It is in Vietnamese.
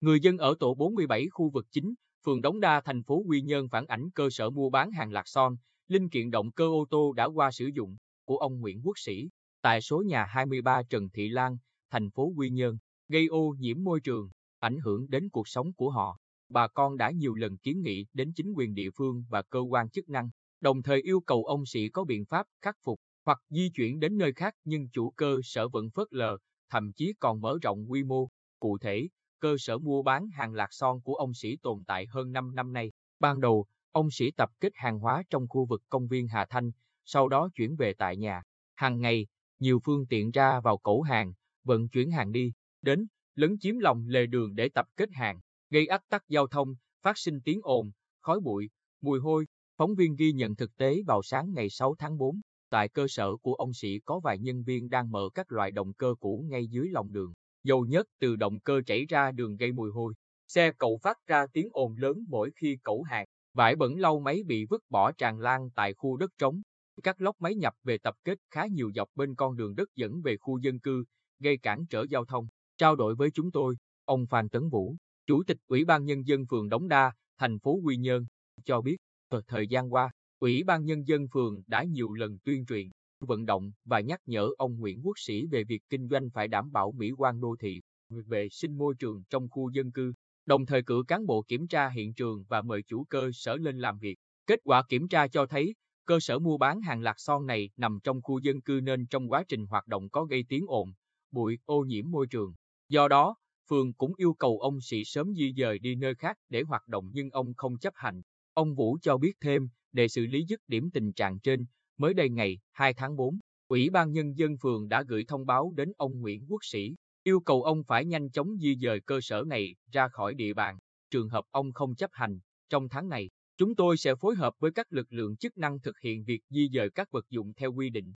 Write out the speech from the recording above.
Người dân ở tổ 47 khu vực chính, phường Đống Đa, thành phố Quy Nhơn phản ảnh cơ sở mua bán hàng lạc son, linh kiện động cơ ô tô đã qua sử dụng của ông Nguyễn Quốc Sĩ tại số nhà 23 Trần Thị Lan, thành phố Quy Nhơn, gây ô nhiễm môi trường, ảnh hưởng đến cuộc sống của họ. Bà con đã nhiều lần kiến nghị đến chính quyền địa phương và cơ quan chức năng, đồng thời yêu cầu ông Sĩ có biện pháp khắc phục hoặc di chuyển đến nơi khác nhưng chủ cơ sở vẫn phớt lờ, thậm chí còn mở rộng quy mô. Cụ thể, cơ sở mua bán hàng lạc son của ông Sĩ tồn tại hơn 5 năm nay. Ban đầu, ông Sĩ tập kết hàng hóa trong khu vực công viên Hà Thanh, sau đó chuyển về tại nhà. Hàng ngày, nhiều phương tiện ra vào cẩu hàng, vận chuyển hàng đi, đến, lấn chiếm lòng lề đường để tập kết hàng, gây ách tắc giao thông, phát sinh tiếng ồn, khói bụi, mùi hôi. Phóng viên ghi nhận thực tế vào sáng ngày 6 tháng 4, tại cơ sở của ông Sĩ có vài nhân viên đang mở các loại động cơ cũ ngay dưới lòng đường. Dầu nhất từ động cơ chảy ra đường gây mùi hôi. Xe cậu phát ra tiếng ồn lớn mỗi khi cẩu hàng. Vải bẩn lau máy bị vứt bỏ tràn lan tại khu đất trống. Các lốc máy nhập về tập kết khá nhiều dọc bên con đường đất dẫn về khu dân cư, gây cản trở giao thông. Trao đổi với chúng tôi, ông Phan Tấn Vũ, Chủ tịch Ủy ban Nhân dân phường Đống Đa, thành phố Quy Nhơn, cho biết, thời gian qua, Ủy ban Nhân dân phường đã nhiều lần tuyên truyền, vận động và nhắc nhở ông Nguyễn Quốc Sĩ về việc kinh doanh phải đảm bảo mỹ quan đô thị, vệ sinh môi trường trong khu dân cư, đồng thời cử cán bộ kiểm tra hiện trường và mời chủ cơ sở lên làm việc. Kết quả kiểm tra cho thấy, cơ sở mua bán hàng lạc son này nằm trong khu dân cư nên trong quá trình hoạt động có gây tiếng ồn, bụi, ô nhiễm môi trường. Do đó, phường cũng yêu cầu ông Sĩ sớm di dời đi nơi khác để hoạt động nhưng ông không chấp hành. Ông Vũ cho biết thêm, để xử lý dứt điểm tình trạng trên, mới đây ngày 2 tháng 4, Ủy ban Nhân dân phường đã gửi thông báo đến ông Nguyễn Quốc Sĩ, yêu cầu ông phải nhanh chóng di dời cơ sở này ra khỏi địa bàn. Trường hợp ông không chấp hành, trong tháng này, chúng tôi sẽ phối hợp với các lực lượng chức năng thực hiện việc di dời các vật dụng theo quy định.